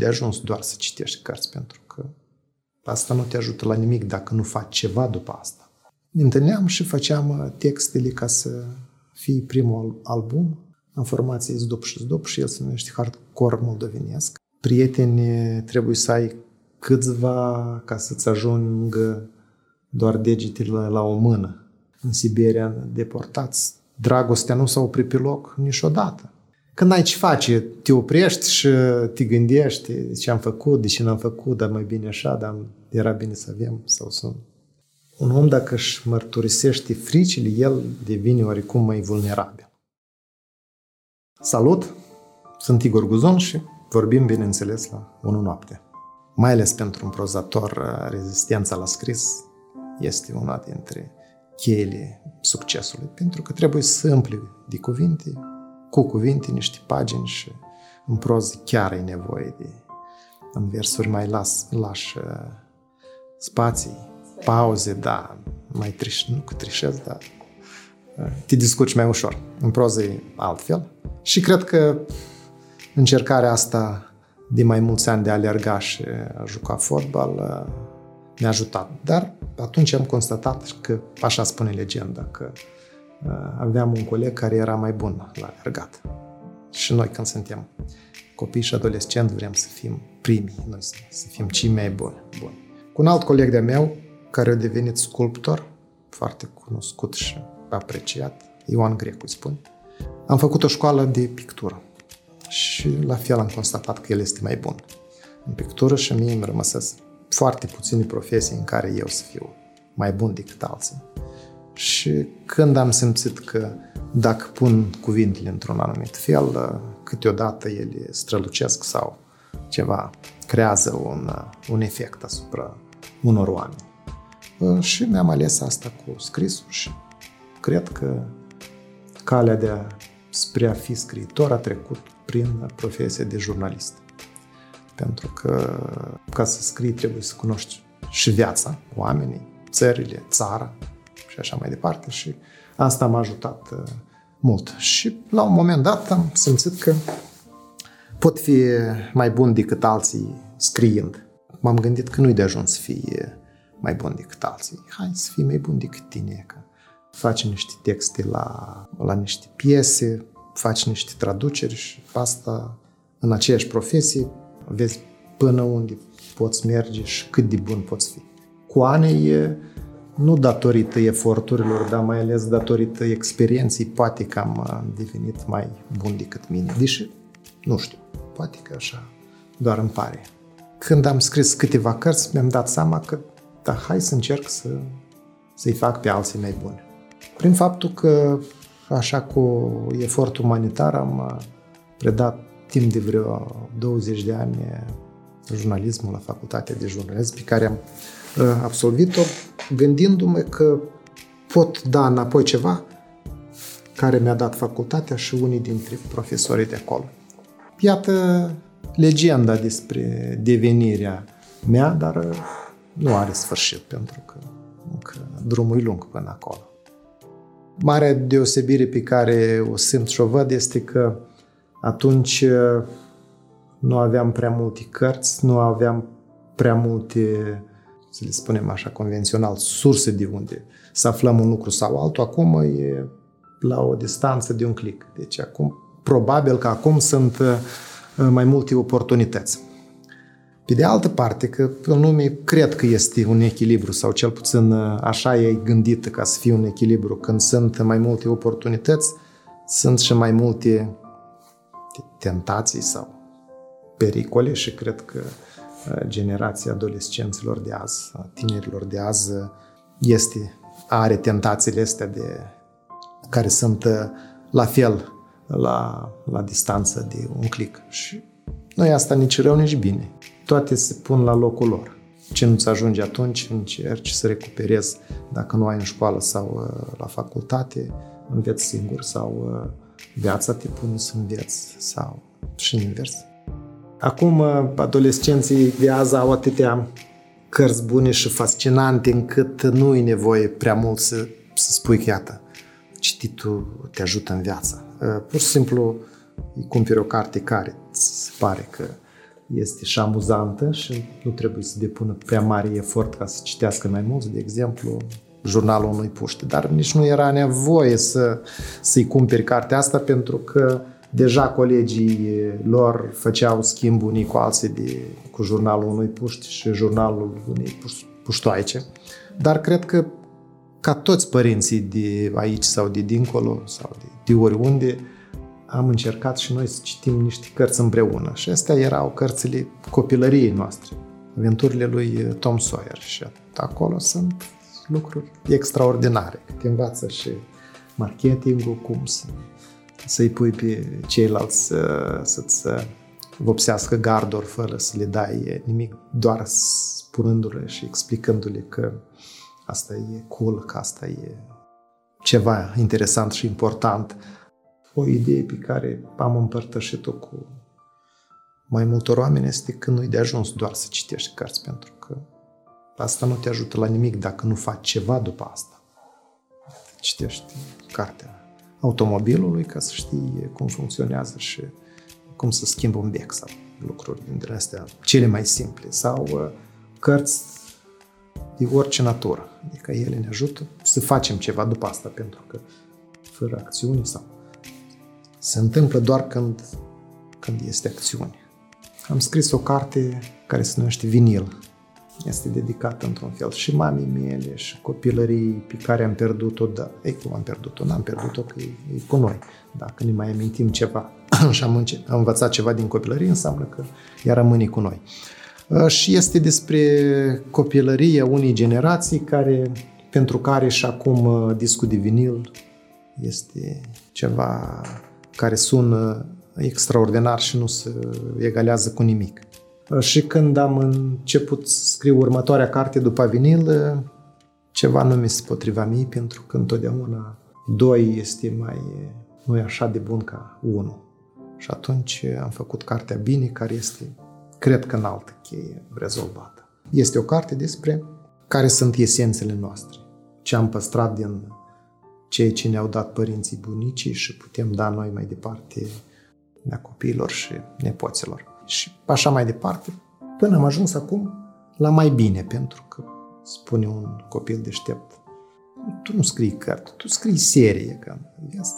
de ajuns doar să citești cărți, pentru că asta nu te ajută la nimic dacă nu faci ceva după asta. Ne întâlneam și făceam uh, textele ca să fie primul album în formație Zdup și Zdup și el se numește Hardcore moldovenesc. Prieteni trebuie să ai câțiva ca să-ți ajungă doar degetele la o mână. În Siberia deportați. Dragostea nu s-a oprit pe loc niciodată. Când ai ce face, te oprești și te gândești de ce am făcut, de ce n-am făcut, dar mai bine așa, dar era bine să avem sau să Un om, dacă își mărturisește fricile, el devine oricum mai vulnerabil. Salut! Sunt Igor Guzon și vorbim, bineînțeles, la 1 noapte. Mai ales pentru un prozator, rezistența la scris este una dintre cheile succesului, pentru că trebuie să împli de cuvinte, cu cuvinte, niște pagini și în proză chiar ai nevoie de în versuri mai las, lași uh, spații, pauze, da, mai triș, nu că trișez, dar uh, te discuți mai ușor. În proză e altfel. Și cred că încercarea asta de mai mulți ani de a alerga și a juca fotbal uh, mi-a ajutat. Dar atunci am constatat că, așa spune legenda, că uh, aveam un coleg care era mai bun la alergat. Și noi când suntem copii și adolescenți vrem să fim primii, noi să, să fim cei mai buni. buni. Cu un alt coleg de meu, care a devenit sculptor, foarte cunoscut și apreciat, Ioan Grecu îi spun, am făcut o școală de pictură și la fel am constatat că el este mai bun în pictură și mie îmi rămăsesc foarte puține profesii în care eu să fiu mai bun decât alții. Și când am simțit că dacă pun cuvintele într-un anumit fel, câteodată ele strălucesc sau ceva, creează un, un efect asupra unor oameni. Și mi-am ales asta cu scrisul și cred că calea de a, spre a fi scriitor a trecut prin profesia de jurnalist. Pentru că ca să scrii trebuie să cunoști și viața, oamenii, țările, țara și așa mai departe și asta m-a ajutat uh, mult. Și la un moment dat am simțit că pot fi mai bun decât alții scriind. M-am gândit că nu-i de ajuns să fii mai bun decât alții. Hai să fii mai bun decât tine, că faci niște texte la, la niște piese, faci niște traduceri și asta în aceeași profesie vezi până unde poți merge și cât de bun poți fi. Cu ani e nu datorită eforturilor, dar mai ales datorită experienței, poate că am uh, devenit mai bun decât mine. Deși, nu știu, poate că așa, doar îmi pare. Când am scris câteva cărți, mi-am dat seama că, da, hai să încerc să, să-i fac pe alții mai buni. Prin faptul că, așa cu efort umanitar, am uh, predat timp de vreo 20 de ani jurnalismul la facultatea de jurnalism pe care am uh, absolvit-o, gândindu-mă că pot da înapoi ceva care mi-a dat facultatea și unii dintre profesorii de acolo. Iată legenda despre devenirea mea, dar uh, nu are sfârșit, pentru că încă drumul e lung până acolo. Marea deosebire pe care o simt și o văd este că atunci uh, nu aveam prea multe cărți, nu aveam prea multe, să le spunem așa convențional, surse de unde să aflăm un lucru sau altul. Acum e la o distanță de un click. Deci acum, probabil că acum sunt uh, mai multe oportunități. Pe de altă parte, că în lume cred că este un echilibru, sau cel puțin uh, așa e gândit ca să fie un echilibru. Când sunt mai multe oportunități, sunt și mai multe tentații sau pericole și cred că uh, generația adolescenților de azi, a tinerilor de azi, uh, este, are tentațiile astea de, care sunt uh, la fel la, la distanță de un click. Și nu e asta nici rău, nici bine. Toate se pun la locul lor. Ce nu-ți ajunge atunci, încerci să recuperezi dacă nu ai în școală sau la facultate, înveți singur sau viața te pune să înveți sau și invers. Acum, adolescenții de azi au atâtea cărți bune și fascinante încât nu e nevoie prea mult să, să spui că, iată, cititul te ajută în viață. Pur și simplu îi cumperi o carte care îți pare că este și amuzantă și nu trebuie să depună prea mare efort ca să citească mai mulți, de exemplu, jurnalul unui puște. Dar nici nu era nevoie să, să-i cumperi cartea asta pentru că deja colegii lor făceau schimb unii cu alții de, cu jurnalul unui puști și jurnalul unei puștoaice. Dar cred că ca toți părinții de aici sau de dincolo sau de, de oriunde, am încercat și noi să citim niște cărți împreună. Și astea erau cărțile copilăriei noastre, aventurile lui Tom Sawyer. Și acolo sunt lucruri extraordinare. Te învață și marketingul, cum să, să-i pui pe ceilalți să, să-ți vopsească garduri fără să le dai nimic, doar spunându-le și explicându-le că asta e cool, că asta e ceva interesant și important. O idee pe care am împărtășit-o cu mai multor oameni este că nu-i de ajuns doar să citești cărți, pentru că asta nu te ajută la nimic dacă nu faci ceva după asta. Citești cartea automobilului ca să știi cum funcționează și cum să schimbi un bec sau lucruri dintre astea cele mai simple sau uh, cărți de orice natură. Adică ele ne ajută să facem ceva după asta, pentru că fără acțiune sau se întâmplă doar când, când este acțiune. Am scris o carte care se numește Vinil. Este dedicată într-un fel și mamei mele și copilării pe care am pierdut-o, da, ei cum am pierdut-o, n-am pierdut-o că e, e cu noi. Dacă ne mai amintim ceva și am, am învățat ceva din copilărie, înseamnă că ea rămâne cu noi. Uh, și este despre copilăria unei generații care, pentru care și acum uh, discul de vinil este ceva care sună extraordinar și nu se egalează cu nimic. Uh, și când am început să scriu următoarea carte după vinil, ceva nu mi se potriva mie, pentru că întotdeauna doi este mai, nu e așa de bun ca unul. Și atunci am făcut cartea Bine, care este cred că în altă cheie rezolvată. Este o carte despre care sunt esențele noastre, ce am păstrat din ceea ce ne-au dat părinții bunicii și putem da noi mai departe de copiilor și nepoților. Și așa mai departe, până am ajuns acum la mai bine, pentru că, spune un copil deștept, tu nu scrii cărți, tu scrii serie, că vezi?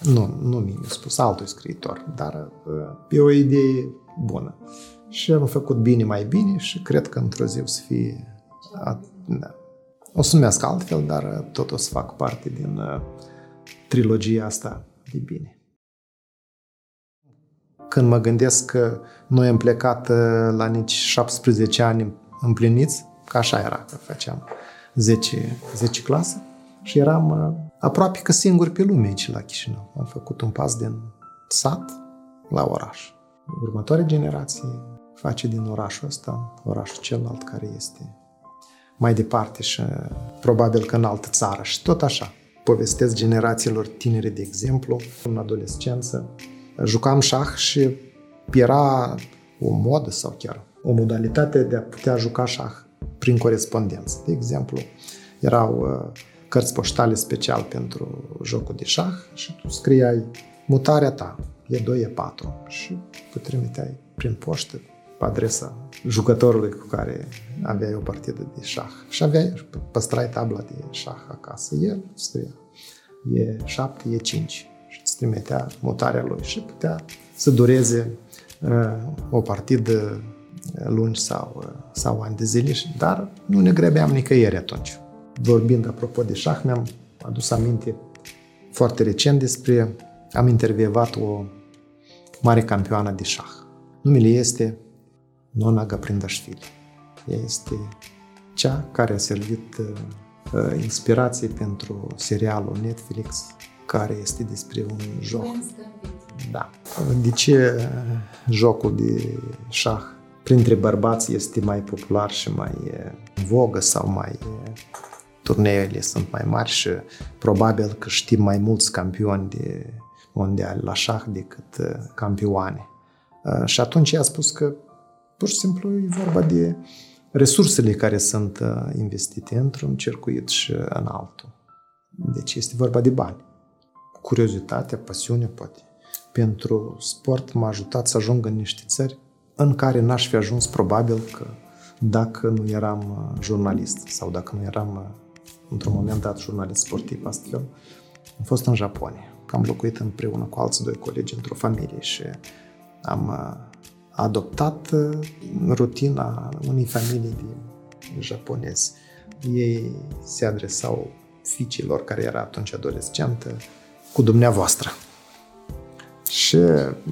Nu, nu mi-a spus altul scriitor, dar uh, e o idee bună. Și am făcut bine mai bine și cred că într-o zi o să fie... Da. O să numească altfel, dar tot o să fac parte din uh, trilogia asta de bine. Când mă gândesc că noi am plecat uh, la nici 17 ani împliniți, că așa era, că făceam 10, 10 clasă și eram uh, aproape că singuri pe lume aici la Chișinău. Am făcut un pas din sat la oraș. Următoarea generație face din orașul ăsta orașul celălalt care este mai departe și probabil că în altă țară și tot așa. Povestesc generațiilor tinere, de exemplu, în adolescență, jucam șah și era o modă sau chiar o modalitate de a putea juca șah prin corespondență. De exemplu, erau uh, cărți poștale special pentru jocul de șah și tu scriai mutarea ta, e 2, e 4 și tu trimiteai prin poștă pe adresa jucătorului cu care aveai o partidă de șah. Și aveai, păstrai tabla de șah acasă. El scria, e 7, e 5 se trimitea mutarea lui și putea să dureze uh, o partidă uh, lungi sau, uh, sau ani de zile, dar nu ne grebeam nicăieri atunci. Vorbind apropo de șah, mi-am adus aminte foarte recent despre, am intervievat o mare campioană de șah. Numele este Nona Gaprindașvili. Ea este cea care a servit uh, inspirație pentru serialul Netflix care este despre un joc. Da. De ce jocul de șah printre bărbați este mai popular și mai vogă sau mai turneele sunt mai mari și probabil că știm mai mulți campioni de mondiali la șah decât uh, campioane. Uh, și atunci i-a spus că Pur și simplu e vorba de resursele care sunt uh, investite într-un circuit și în altul. Deci este vorba de bani. Curiozitatea, pasiunea, poate. Pentru sport m-a ajutat să ajung în niște țări în care n-aș fi ajuns probabil că dacă nu eram uh, jurnalist sau dacă nu eram uh, într-un moment dat jurnalist sportiv astfel, am fost în Japonia. Am locuit împreună cu alți doi colegi într-o familie și am uh, adoptat rutina unei familii de japonezi. Ei se adresau fiicilor care era atunci adolescentă cu dumneavoastră. Și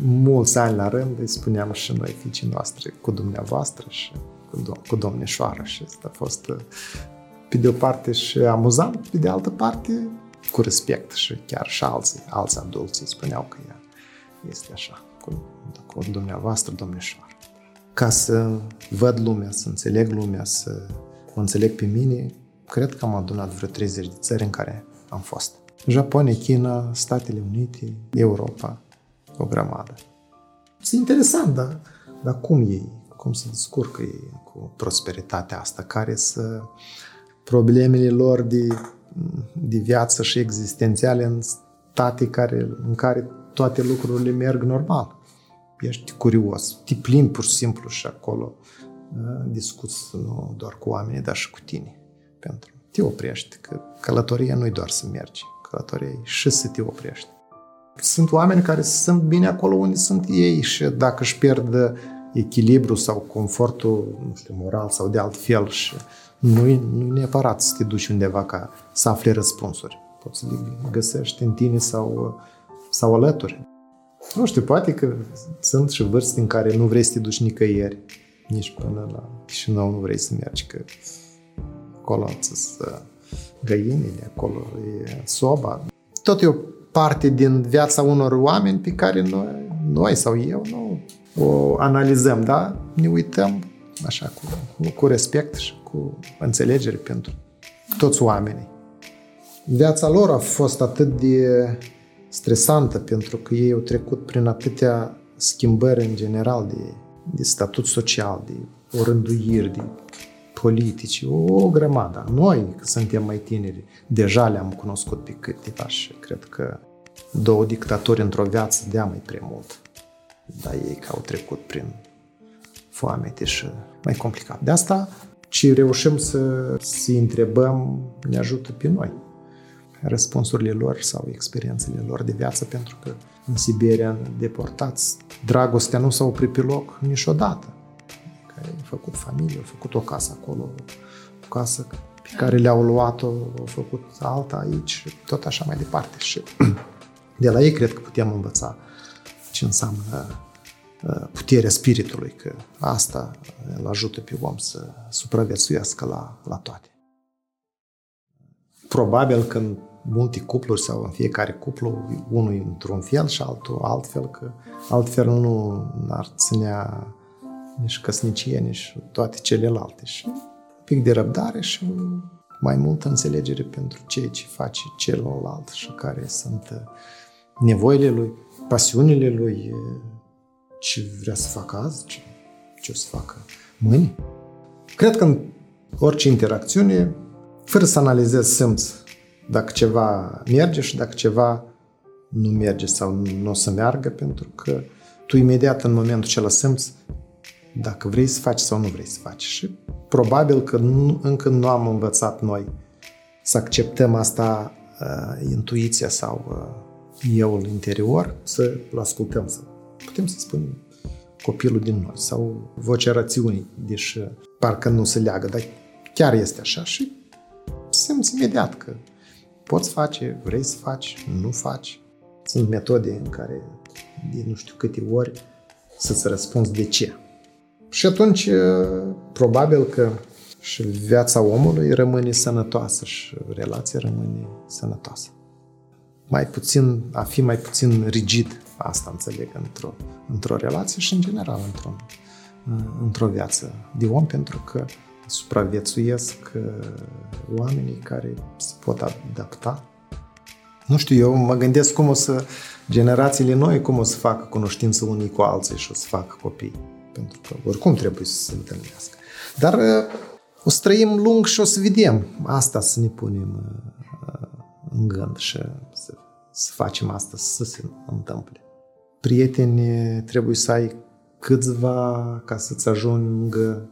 mulți ani la rând îi spuneam și noi fiicii noastre cu dumneavoastră și cu, dom- cu domnișoară și asta a fost pe de o parte și amuzant, pe de altă parte cu respect și chiar și alții, alți adulți spuneau că ea este așa, cu, cu dumneavoastră domnișoară. Ca să văd lumea, să înțeleg lumea, să o înțeleg pe mine, cred că am adunat vreo 30 de țări în care am fost. Japonia, China, Statele Unite, Europa, o grămadă. E interesant, dar, dar cum ei, cum se descurcă ei cu prosperitatea asta, care să problemele lor de, de viață și existențiale în state care, în care toate lucrurile merg normal. Ești curios, te plimbi pur și simplu și acolo da, discuți nu doar cu oamenii, dar și cu tine. Pentru te oprești, că călătoria nu-i doar să mergi, călătoria e și să te oprești. Sunt oameni care sunt bine acolo unde sunt ei și dacă își pierd echilibru sau confortul, nu știu, moral sau de alt fel și nu nu neapărat să te duci undeva ca să afli răspunsuri. Poți să le găsești în tine sau, sau alături. Nu știu, poate că sunt și vârste în care nu vrei să te duci nicăieri, nici până la Chișinău nu vrei să mergi, că acolo să găinile, acolo e soba. Tot e o parte din viața unor oameni pe care noi, noi sau eu nu o analizăm, da? Ne uităm așa cu, cu respect și cu înțelegere pentru toți oamenii. Viața lor a fost atât de stresantă pentru că ei au trecut prin atâtea schimbări în general de, de statut social, de orânduiri, de politici, o, o grămadă. Noi, că suntem mai tineri, deja le-am cunoscut pe câteva și cred că două dictatori într-o viață dea mai prea mult. Dar ei că au trecut prin foamete și mai complicat. De asta ce reușim să, să întrebăm ne ajută pe noi. Răspunsurile lor sau experiențele lor de viață, pentru că în Siberia, deportați, dragostea nu s-a oprit pe loc niciodată. Că ai făcut familie, au făcut o casă acolo, o casă pe care le-au luat-o, au făcut alta aici, tot așa mai departe. Și de la ei cred că putem învăța ce înseamnă uh, puterea spiritului, că asta îl ajută pe om să supraviețuiască la, la toate. Probabil că în multe cupluri sau în fiecare cuplu, unul într-un fel și altul altfel, că altfel nu ar ținea nici căsnicie, nici toate celelalte. Și un pic de răbdare și mai multă înțelegere pentru ceea ce face celălalt și care sunt nevoile lui, pasiunile lui, ce vrea să facă azi, ce, ce o să facă mâine. Cred că în orice interacțiune, fără să analizezi, simți dacă ceva merge și dacă ceva nu merge sau nu o să meargă, pentru că tu imediat în momentul acela simți dacă vrei să faci sau nu vrei să faci. Și probabil că nu, încă nu am învățat noi să acceptăm asta, uh, intuiția sau uh, euul interior, să-l ascultăm, să putem să spunem copilul din noi sau vocea rațiunii, deși parcă nu se leagă, dar chiar este așa și simți imediat că poți face, vrei să faci, nu faci. Sunt metode în care de nu știu câte ori să-ți răspunzi de ce. Și atunci, probabil că și viața omului rămâne sănătoasă și relația rămâne sănătoasă. Mai puțin, a fi mai puțin rigid, asta înțeleg, într-o, într-o relație și în general într-o, într-o viață de om, pentru că supraviețuiesc oamenii care se pot adapta. Nu știu, eu mă gândesc cum o să generațiile noi, cum o să facă cunoștință unii cu alții și o să facă copii. Pentru că oricum trebuie să se întâlnească. Dar o să trăim lung și o să vedem. Asta să ne punem în gând și să, să facem asta să se întâmple. Prieteni trebuie să ai câțiva ca să-ți ajungă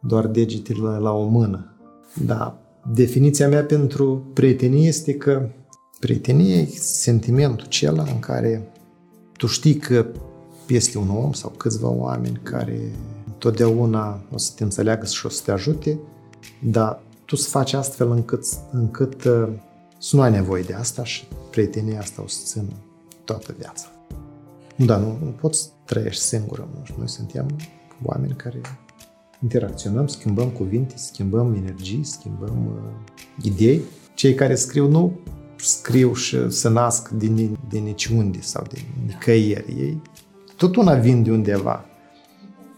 doar degetele la o mână. Da, definiția mea pentru prietenie este că prietenie e sentimentul acela în care tu știi că este un om sau câțiva oameni care totdeauna o să te înțeleagă și o să te ajute, dar tu să faci astfel încât, încât uh, să nu ai nevoie de asta și prietenia asta o să țină toată viața. Da, nu, nu poți trăiești singură. Noi suntem oameni care interacționăm, schimbăm cuvinte, schimbăm energii, schimbăm uh, idei. Cei care scriu nu scriu și se nasc din, din niciunde sau din nicăieri. Ei tot una vin de undeva.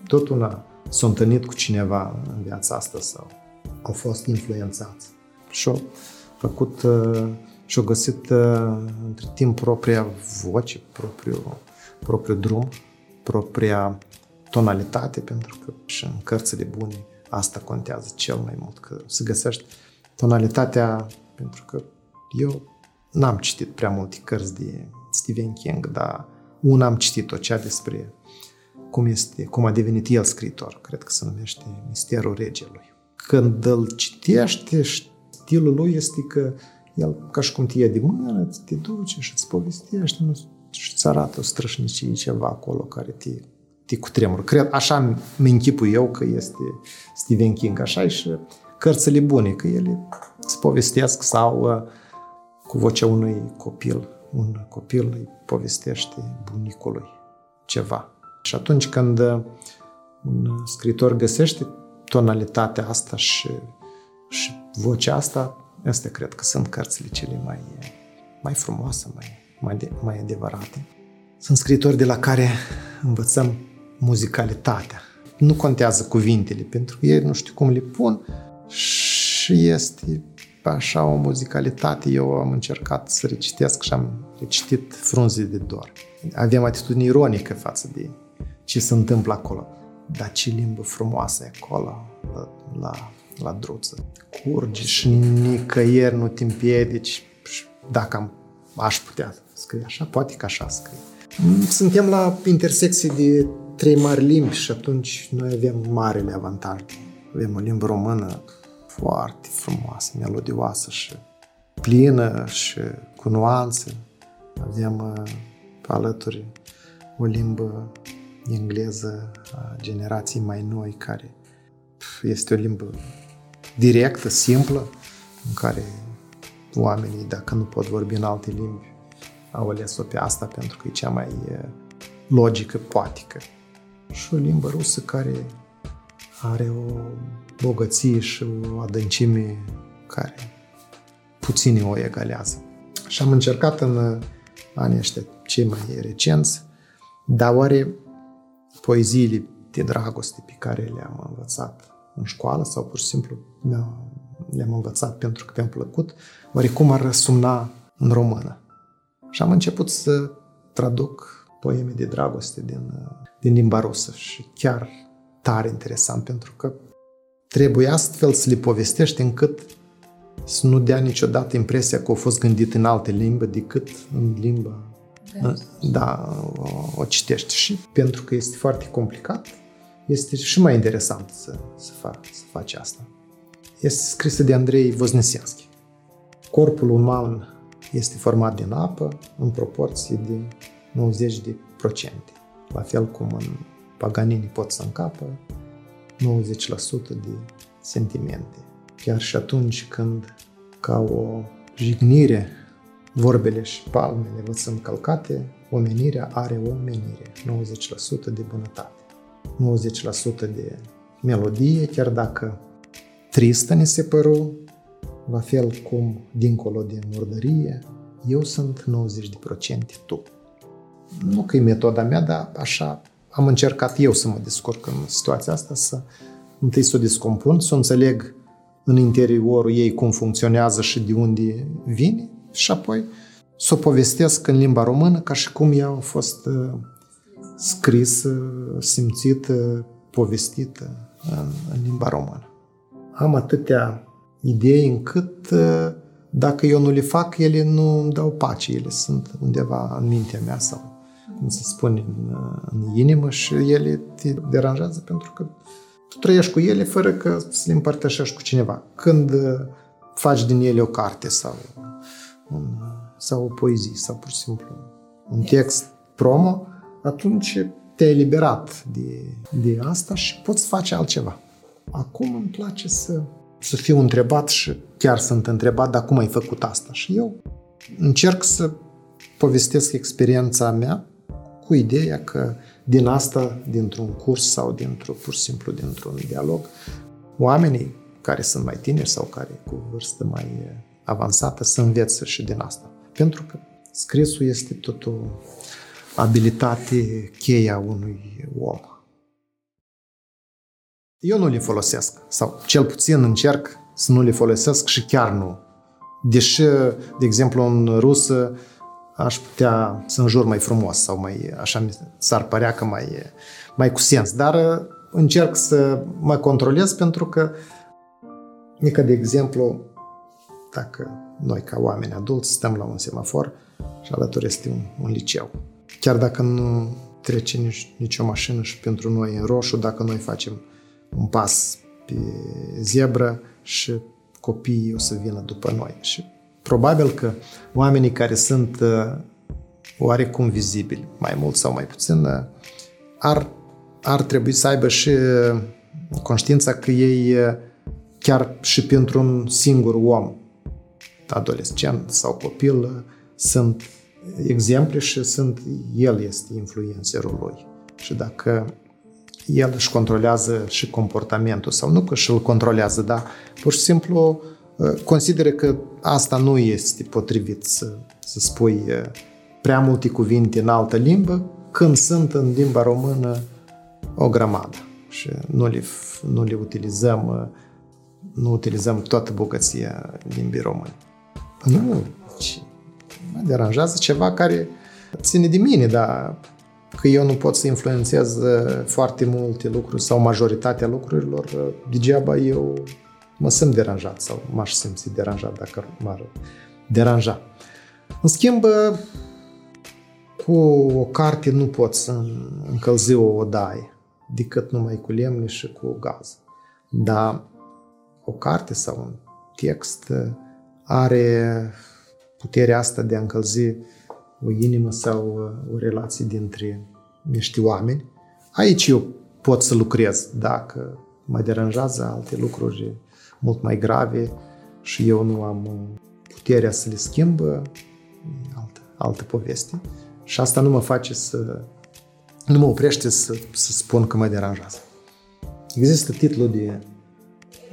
Tot una s-a întâlnit cu cineva în viața asta sau au fost influențați. Și-au făcut uh, și-au găsit uh, între timp propria voce, propriu, propriu drum, propria tonalitate, pentru că și în cărțile bune asta contează cel mai mult, că să găsești tonalitatea, pentru că eu n-am citit prea multe cărți de Stephen King, dar una am citit-o, cea despre cum, este, cum a devenit el scriitor, cred că se numește Misterul Regelui. Când îl citește, stilul lui este că el, ca și cum te ia de mână, te duce și îți povestește, nu, și îți arată o strășnicie ceva acolo care te, te cutremură. Cred, așa mi închipui eu că este Stephen King, așa și cărțile bune, că ele se povestesc sau uh, cu vocea unui copil. Un copil îi povestește bunicului ceva. Și atunci când uh, un scriitor găsește tonalitatea asta și, și vocea asta, astea cred că sunt cărțile cele mai, mai frumoase, mai, mai, de, mai adevărate. Sunt scriitori de la care învățăm muzicalitatea. Nu contează cuvintele, pentru că ei nu știu cum le pun și este așa o muzicalitate. Eu am încercat să recitesc și am recitit frunze de dor. Avem atitudine ironică față de ce se întâmplă acolo. Dar ce limbă frumoasă e acolo, la, la, la druță. Curge și nicăieri nu te împiedici. Dacă am, aș putea scrie așa, poate că așa scrie. Suntem la intersecții de trei mari limbi și atunci noi avem marele avantaj. Avem o limbă română foarte frumoasă, melodioasă și plină și cu nuanțe. Avem uh, alături o limbă engleză a generației mai noi, care este o limbă directă, simplă, în care oamenii, dacă nu pot vorbi în alte limbi, au ales-o pe asta pentru că e cea mai logică, poatică. Și o limbă rusă care are o bogăție și o adâncime care puțini o egalează. Și am încercat în anii ăștia cei mai recenți, dar oare poeziile de dragoste pe care le-am învățat în școală sau pur și simplu le-am învățat pentru că mi-am plăcut, oare cum ar răsuna în română? Și am început să traduc poeme de dragoste din, din limba rusă și chiar tare interesant pentru că trebuie astfel să le povestești încât să nu dea niciodată impresia că au fost gândit în alte limbi decât în limba da, o, o citești. Și pentru că este foarte complicat, este și mai interesant să, să, fac, să faci asta. Este scrisă de Andrei Voznesianski. Corpul uman este format din apă în proporție de 90 de procente. La fel cum în Paganini pot să încapă 90% de sentimente. Chiar și atunci când, ca o jignire, vorbele și palmele vă sunt călcate, omenirea are o menire, 90% de bunătate, 90% de melodie, chiar dacă tristă ne se păru, la fel cum dincolo de murdărie, eu sunt 90% tu. Nu că e metoda mea, dar așa am încercat eu să mă descurc în situația asta, să întâi să o descompun, să o înțeleg în interiorul ei cum funcționează și de unde vine și apoi să o povestesc în limba română ca și cum ea a fost uh, scrisă, simțită, povestită în, în limba română. Am atâtea idei încât uh, dacă eu nu le fac, ele nu îmi dau pace, ele sunt undeva în mintea mea sau cum se spune, în, în inimă și ele te deranjează pentru că tu trăiești cu ele fără că să le împărtășești cu cineva. Când uh, faci din ele o carte sau, un, sau o poezie sau pur și simplu un text promo, atunci te-ai eliberat de, de asta și poți face altceva. Acum îmi place să, să fiu întrebat și chiar sunt întrebat, dar cum ai făcut asta? Și eu încerc să povestesc experiența mea cu ideea că din asta, dintr-un curs sau dintr-un, pur și simplu dintr-un dialog, oamenii care sunt mai tineri sau care cu vârstă mai avansată să învețe și din asta. Pentru că scrisul este tot o abilitate cheia unui om. Eu nu le folosesc, sau cel puțin încerc să nu le folosesc și chiar nu. Deși, de exemplu, în rusă aș putea să înjur mai frumos sau mai, așa s-ar părea că mai, mai cu sens. Dar uh, încerc să mă controlez pentru că, e ca de exemplu, dacă noi ca oameni adulți stăm la un semafor și alături este un, un liceu. Chiar dacă nu trece nici, nicio mașină și pentru noi în roșu, dacă noi facem un pas pe zebră și copiii o să vină după noi. Și probabil că oamenii care sunt uh, oarecum vizibili, mai mult sau mai puțin, uh, ar, ar trebui să aibă și uh, conștiința că ei chiar și pentru un singur om, adolescent sau copil, sunt exemple și sunt, el este influencerul lui. Și dacă el își controlează și comportamentul, sau nu că și-l controlează, dar pur și simplu uh, consideră că asta nu este potrivit să, să spui uh, prea multe cuvinte în altă limbă, când sunt în limba română o grămadă și nu le, nu le utilizăm, uh, nu utilizăm toată bogăția limbii române. Nu, ci mă deranjează ceva care ține de mine, dar că eu nu pot să influențez uh, foarte multe lucruri sau majoritatea lucrurilor, uh, degeaba eu mă simt deranjat sau m-aș simți deranjat dacă m-ar deranja. În schimb, uh, cu o carte nu pot să încălzi o odaie decât numai cu lemne și cu gaz. Dar o carte sau un text are puterea asta de a încălzi o inimă sau uh, o relație dintre niște oameni. Aici eu pot să lucrez dacă mă deranjează alte lucruri mult mai grave și eu nu am uh, puterea să le schimb, altă, altă poveste. Și asta nu mă face să... nu mă oprește să, să spun că mă deranjează. Există titlul de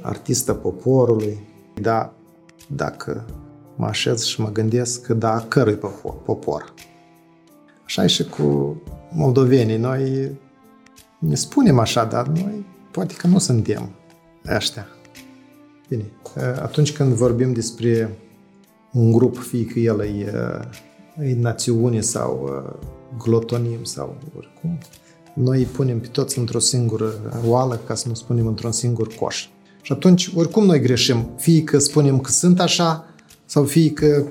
artistă poporului, dar dacă mă așez și mă gândesc că da, cărui popor. Așa e și cu moldovenii. Noi ne spunem așa, dar noi poate că nu suntem ăștia. Bine, atunci când vorbim despre un grup, fie că el e, e națiune sau glotonim sau oricum, noi îi punem pe toți într-o singură oală, ca să nu spunem într-un singur coș. Și atunci, oricum noi greșim, fie că spunem că sunt așa, sau fie că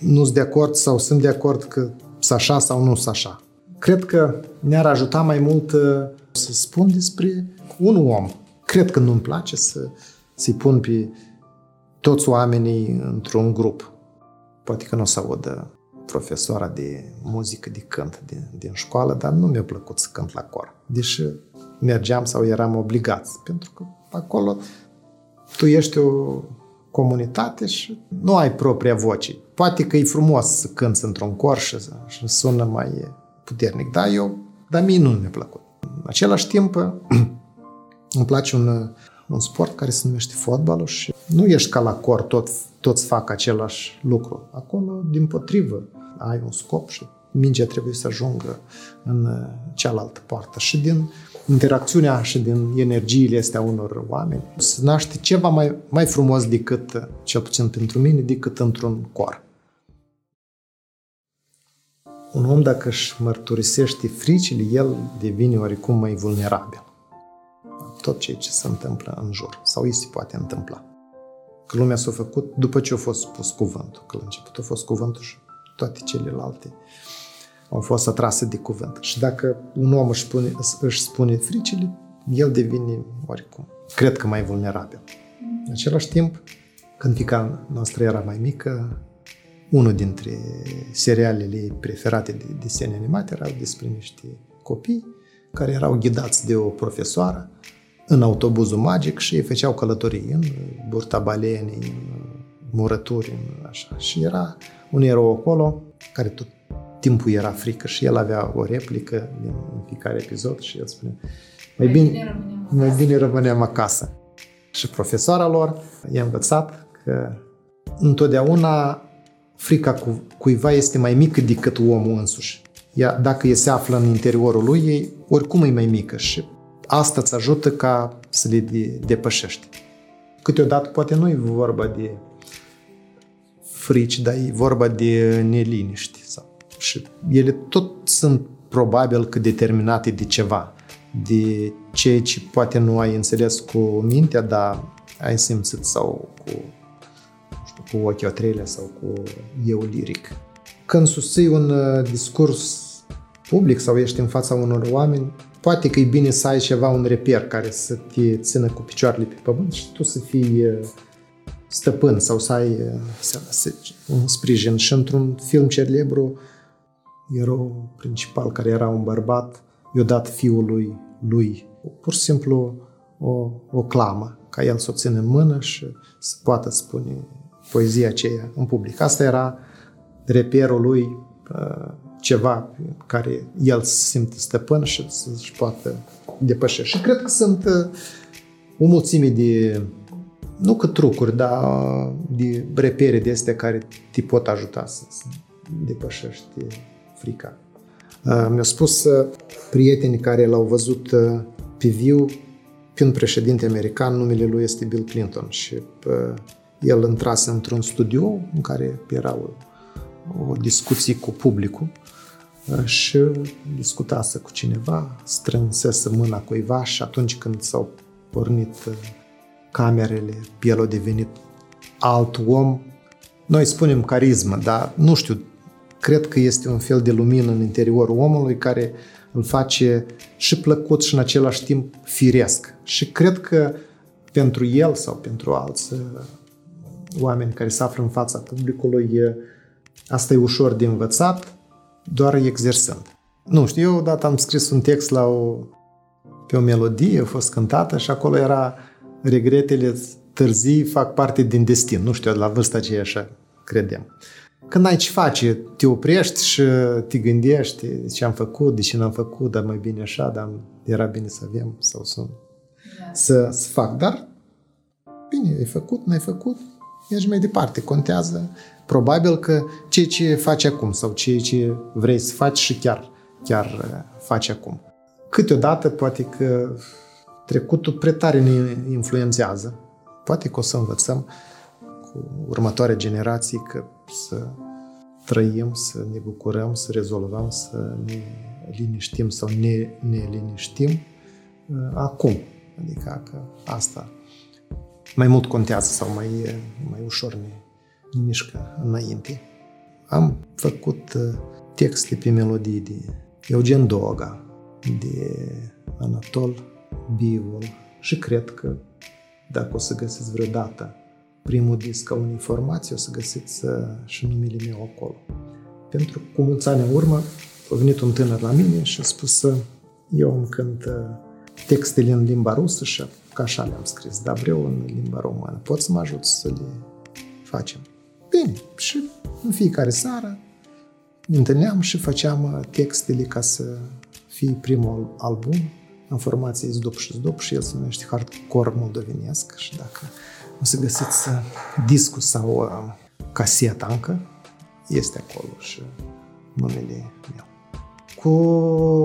nu sunt de acord sau sunt de acord că sunt așa sau nu sunt așa. Cred că ne-ar ajuta mai mult uh, să spun despre un om. Cred că nu-mi place să, să-i pun pe toți oamenii într-un grup. Poate că nu o să audă profesoara de muzică, de cânt din, din școală, dar nu mi-a plăcut să cânt la cor. Deși mergeam sau eram obligați, pentru că acolo tu ești o comunitate și nu ai propria voce. Poate că e frumos să cânți într-un cor și, și sună mai puternic, dar eu, dar mie nu mi-a plăcut. În același timp, îmi place un, un sport care se numește fotbalul și nu ești ca la cor, tot, toți fac același lucru. Acolo, din potrivă, ai un scop și mingea trebuie să ajungă în cealaltă parte. Și din interacțiunea și din energiile astea unor oameni se naște ceva mai, mai frumos decât, cel puțin pentru mine, decât într-un cor. Un om, dacă își mărturisește fricile, el devine oarecum mai vulnerabil. Tot ceea ce se întâmplă în jur, sau îi se poate întâmpla. Că lumea s-a făcut după ce a fost spus cuvântul, că la început a fost cuvântul și toate celelalte au fost atrase de cuvânt. Și dacă un om își spune, își spune fricile, el devine oricum, cred că mai vulnerabil. În același timp, când fica noastră era mai mică, unul dintre serialele ei preferate de desene animate erau despre niște copii care erau ghidați de o profesoară în autobuzul magic și ei făceau călătorii în burta balenii, în murături, în așa. Și era un erou acolo care tot timpul era frică și el avea o replică din fiecare episod și el spune mai bine, bine mai bine rămâneam acasă. Și profesoara lor i-a învățat că întotdeauna frica cu, cuiva este mai mică decât omul însuși. Ea, dacă e se află în interiorul lui, ei, oricum e mai mică și asta îți ajută ca să le depășești. Câteodată poate nu e vorba de frici, dar e vorba de neliniști. Sau, și ele tot sunt probabil că determinate de ceva, de ceea ce poate nu ai înțeles cu mintea, dar ai simțit sau cu, știu, cu ochii treile sau cu eu liric. Când susții un uh, discurs public sau ești în fața unor oameni, poate că e bine să ai ceva, un reper care să te țină cu picioarele pe pământ și tu să fii uh, stăpân sau să ai să, să, un sprijin. Și într-un film celebru, erou principal, care era un bărbat, i-a dat fiului lui pur și simplu o, o clamă, ca el să o țină în mână și să poată spune poezia aceea în public. Asta era reperul lui, ceva care el se simte stăpân și să-și poată depăși. Și cred că sunt o mulțime de nu că trucuri, dar de repere de astea care te pot ajuta să depășești frica. Uh, mi-au spus uh, prietenii care l-au văzut uh, pe viu pe un președinte american, numele lui este Bill Clinton și el intrase într-un studio în care era o, o discuție cu publicul și discutase cu cineva, strânsese mâna cuiva și atunci când s-au pornit camerele, el a devenit alt om. Noi spunem carismă, dar nu știu, cred că este un fel de lumină în interiorul omului care îl face și plăcut și în același timp firesc. Și cred că pentru el sau pentru alți uh, oameni care se află în fața publicului, asta e ușor de învățat, doar exersând. Nu știu, eu odată am scris un text la o, pe o melodie, a fost cântată și acolo era regretele târzii fac parte din destin. Nu știu, la vârsta aceea așa credem. Când ai ce face, te oprești și te gândești de ce am făcut, de ce n-am făcut, dar mai bine așa, dar era bine să avem sau să, să, să fac. Dar, bine, ai făcut, n-ai făcut, mergi mai departe. Contează probabil că ceea ce faci acum sau ceea ce vrei să faci și chiar, chiar uh, faci acum. Câteodată poate că trecutul prea tare ne influențează. Poate că o să învățăm cu următoarea generație că să trăim, să ne bucurăm, să rezolvăm, să ne liniștim sau ne, ne liniștim uh, acum. Adică că asta mai mult contează sau mai, mai ușor ne, ne mișcă înainte. Am făcut uh, texte pe melodii de Eugen Doga, de Anatol Bivol și cred că dacă o să găsiți vreodată primul disc ca unei informații, o să găsiți uh, și numele meu acolo. Pentru cu mulți ani în urmă a venit un tânăr la mine și a spus să eu îmi cânt uh, textele în limba rusă și ca așa le-am scris, dar vreau în limba română. Pot să mă ajut să le facem? Bine, și în fiecare seară ne întâlneam și făceam uh, textele ca să fie primul album în formație Zdup și Zdup și el se numește Hardcore moldovenesc și dacă o să găsiți uh, discul sau uh, caseta încă, este acolo și numele meu. Cu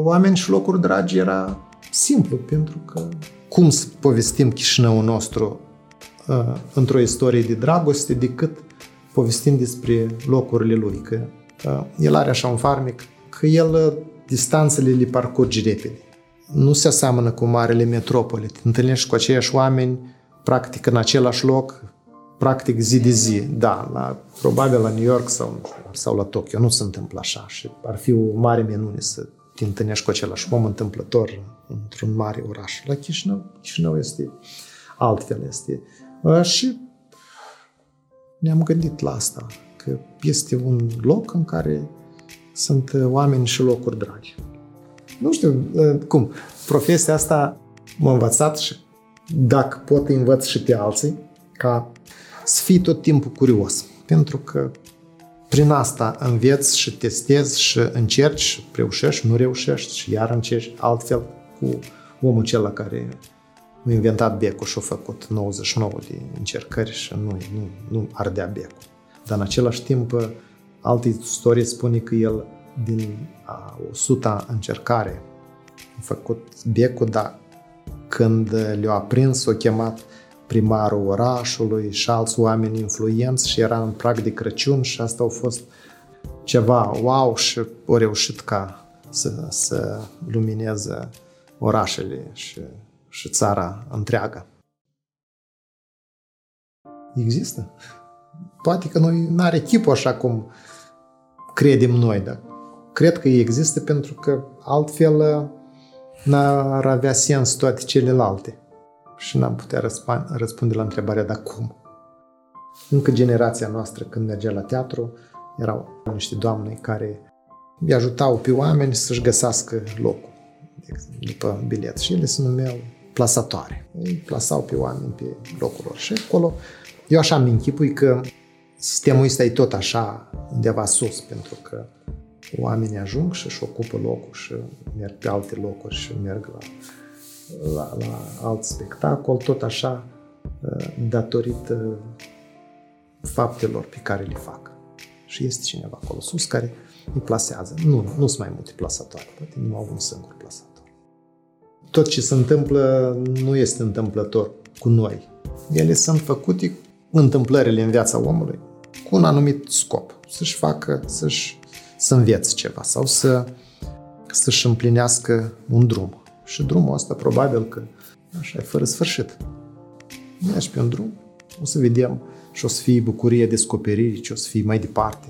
oameni și locuri dragi era simplu, pentru că cum să povestim Chișinăul nostru uh, într-o istorie de dragoste decât povestim despre locurile lui, că uh, el are așa un farmec, că el uh, distanțele le parcurge repede. Nu se aseamănă cu marele metropole. Te întâlnești cu aceiași oameni practic în același loc practic zi de zi, da, la, probabil la New York sau, sau la Tokyo nu se întâmplă așa și ar fi o mare minune să te întâlnești cu același om întâmplător într-un mare oraș. La Chișinău, Chișinău este altfel, este. Și ne-am gândit la asta, că este un loc în care sunt oameni și locuri dragi. Nu știu cum, profesia asta m-a învățat și dacă pot învăț și pe alții, ca să fii tot timpul curios. Pentru că prin asta înveți și testezi și încerci și reușești, nu reușești și iar încerci altfel cu omul acela care a inventat becul și a făcut 99 de încercări și nu, nu, nu ardea becul. Dar în același timp, alte istorie spune că el din a 100 încercare a făcut becul, dar când le-a aprins, a chemat primarul orașului și alți oameni influenți și era în prag de Crăciun și asta a fost ceva wow și a reușit ca să, să lumineze orașele și, și țara întreagă. Există. Poate că noi nu are chipul așa cum credem noi, dar cred că există pentru că altfel n-ar avea sens toate celelalte și n-am putea răspunde la întrebarea dar cum. Încă generația noastră când mergea la teatru erau niște doamne care îi ajutau pe oameni să-și găsească locul după bilet și ele se numeau plasatoare. Ei plasau pe oameni pe locul lor și acolo eu așa mi închipui că sistemul ăsta e tot așa undeva sus pentru că oamenii ajung și își ocupă locul și merg pe alte locuri și merg la la, la alt spectacol, tot așa, uh, datorită faptelor pe care le fac. Și este cineva acolo sus care îi plasează. Nu, nu sunt mai multe plasatoare, poate nu au un singur plasator. Tot ce se întâmplă nu este întâmplător cu noi. Ele sunt făcute întâmplările în viața omului cu un anumit scop. Să-și facă, să-și să învețe ceva sau să, să-și împlinească un drum. Și drumul ăsta probabil că așa e fără sfârșit. Mergi pe un drum, o să vedem și o să fie bucurie descoperirii, și o să fie mai departe.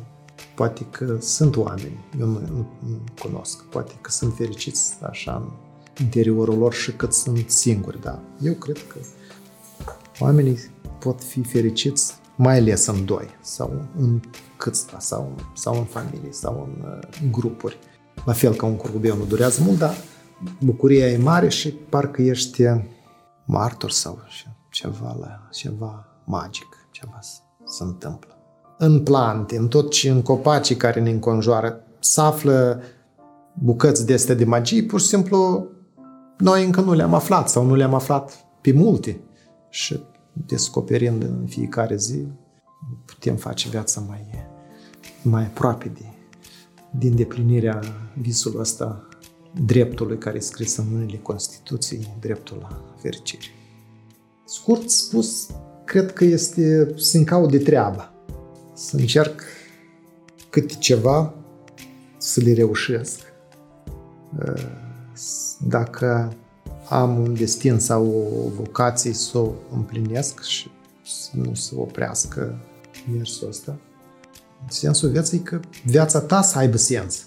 Poate că sunt oameni, eu nu, nu, nu cunosc, poate că sunt fericiți așa în interiorul lor și cât sunt singuri, dar eu cred că oamenii pot fi fericiți mai ales în doi sau în câțiva sau, sau în familie sau în uh, grupuri. La fel ca un curcubeu nu durează mult, dar bucuria e mare și parcă ești martor sau ceva, la, ceva magic, ceva se întâmplă. În plante, în tot ce în copacii care ne înconjoară, se află bucăți de astea de magie, pur și simplu noi încă nu le-am aflat sau nu le-am aflat pe multe și descoperind în fiecare zi putem face viața mai, mai aproape de, din deplinirea visului ăsta dreptului care e scris în mâinile Constituției, dreptul la fericire. Scurt spus, cred că este să-mi caut de treabă, să încerc câte ceva să le reușesc. Dacă am un destin sau o vocație să o împlinesc și să nu să oprească mersul ăsta. Sensul vieții că viața ta să aibă sens.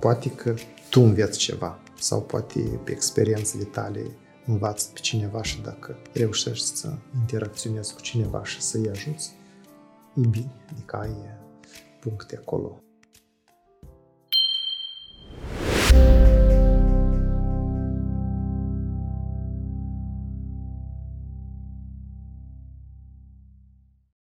Poate că tu înveți ceva sau poate pe experiențele tale învați pe cineva și dacă reușești să interacționezi cu cineva și să-i ajuți, e bine, adică ai puncte acolo